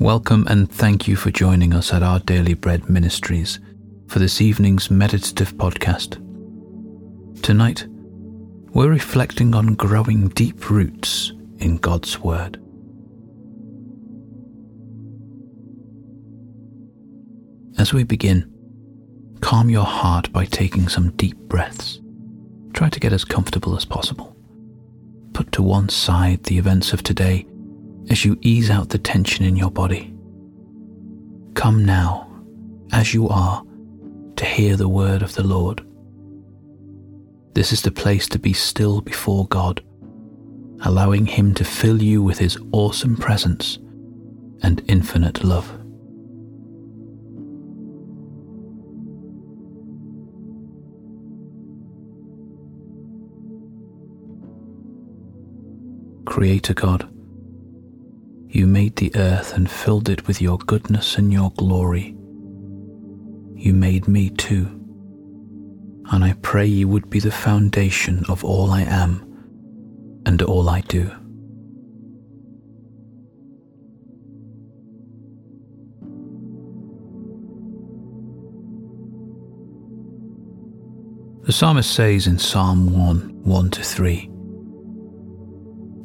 Welcome and thank you for joining us at Our Daily Bread Ministries for this evening's meditative podcast. Tonight, we're reflecting on growing deep roots in God's Word. As we begin, calm your heart by taking some deep breaths. Try to get as comfortable as possible. Put to one side the events of today as you ease out the tension in your body. Come now, as you are, to hear the word of the Lord. This is the place to be still before God, allowing Him to fill you with His awesome presence and infinite love. Creator God, you made the earth and filled it with your goodness and your glory. You made me too, and I pray you would be the foundation of all I am and all I do. The psalmist says in Psalm 1 1 to 3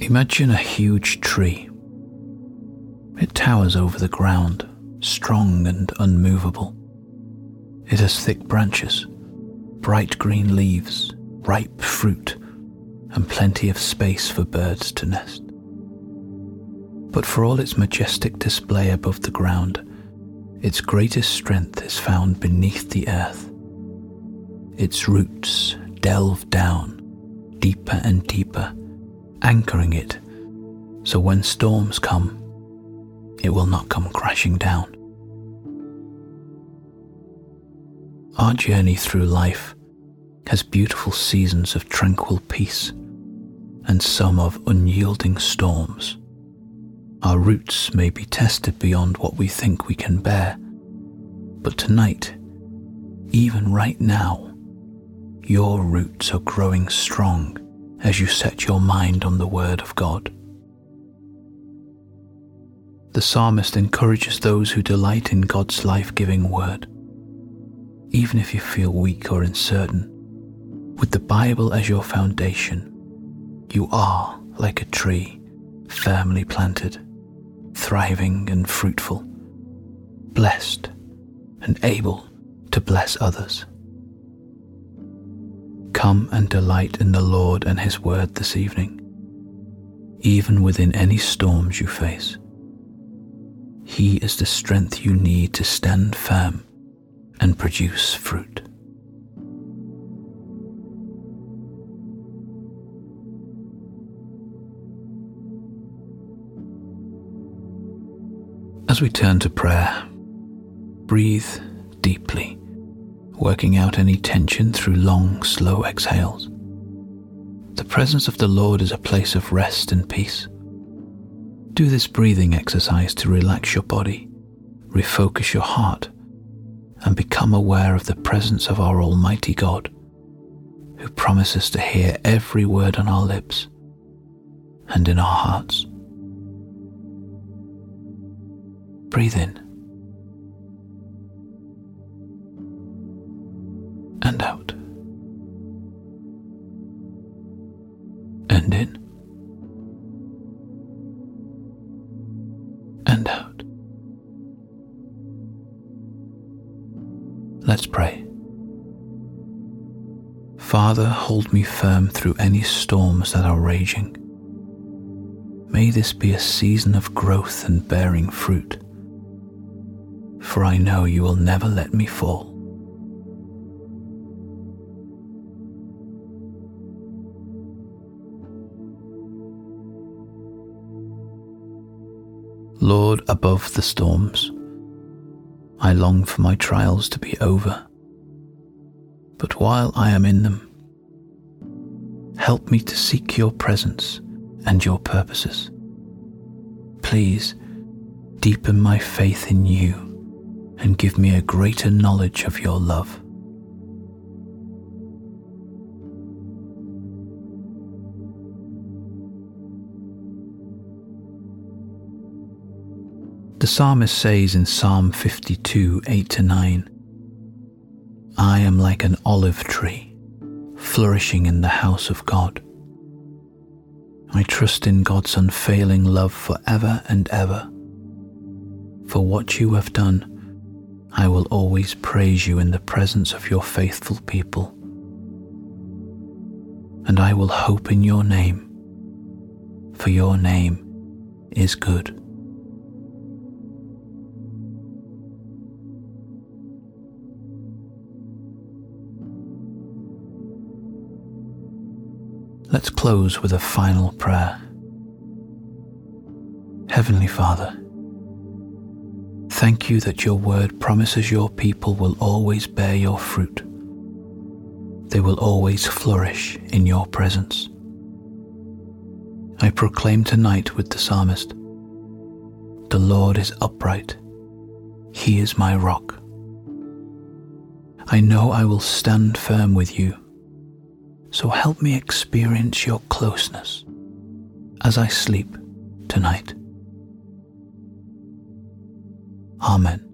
Imagine a huge tree. It towers over the ground, strong and unmovable. It has thick branches, bright green leaves, ripe fruit, and plenty of space for birds to nest. But for all its majestic display above the ground, its greatest strength is found beneath the earth. Its roots delve down deeper and deeper anchoring it so when storms come, it will not come crashing down. Our journey through life has beautiful seasons of tranquil peace and some of unyielding storms. Our roots may be tested beyond what we think we can bear, but tonight, even right now, your roots are growing strong as you set your mind on the Word of God. The psalmist encourages those who delight in God's life giving Word. Even if you feel weak or uncertain, with the Bible as your foundation, you are like a tree firmly planted, thriving and fruitful, blessed and able to bless others. Come and delight in the Lord and His Word this evening, even within any storms you face. He is the strength you need to stand firm and produce fruit. As we turn to prayer, breathe deeply working out any tension through long, slow exhales. The presence of the Lord is a place of rest and peace. Do this breathing exercise to relax your body, refocus your heart, and become aware of the presence of our Almighty God, who promises to hear every word on our lips and in our hearts. Breathe in. Out. Let's pray. Father, hold me firm through any storms that are raging. May this be a season of growth and bearing fruit, for I know you will never let me fall. Lord above the storms. I long for my trials to be over. But while I am in them, help me to seek your presence and your purposes. Please deepen my faith in you and give me a greater knowledge of your love. The psalmist says in Psalm 52 8 to 9, I am like an olive tree, flourishing in the house of God. I trust in God's unfailing love forever and ever. For what you have done, I will always praise you in the presence of your faithful people. And I will hope in your name, for your name is good. Let's close with a final prayer. Heavenly Father, thank you that your word promises your people will always bear your fruit. They will always flourish in your presence. I proclaim tonight with the psalmist The Lord is upright, He is my rock. I know I will stand firm with you so help me experience your closeness as I sleep tonight. Amen.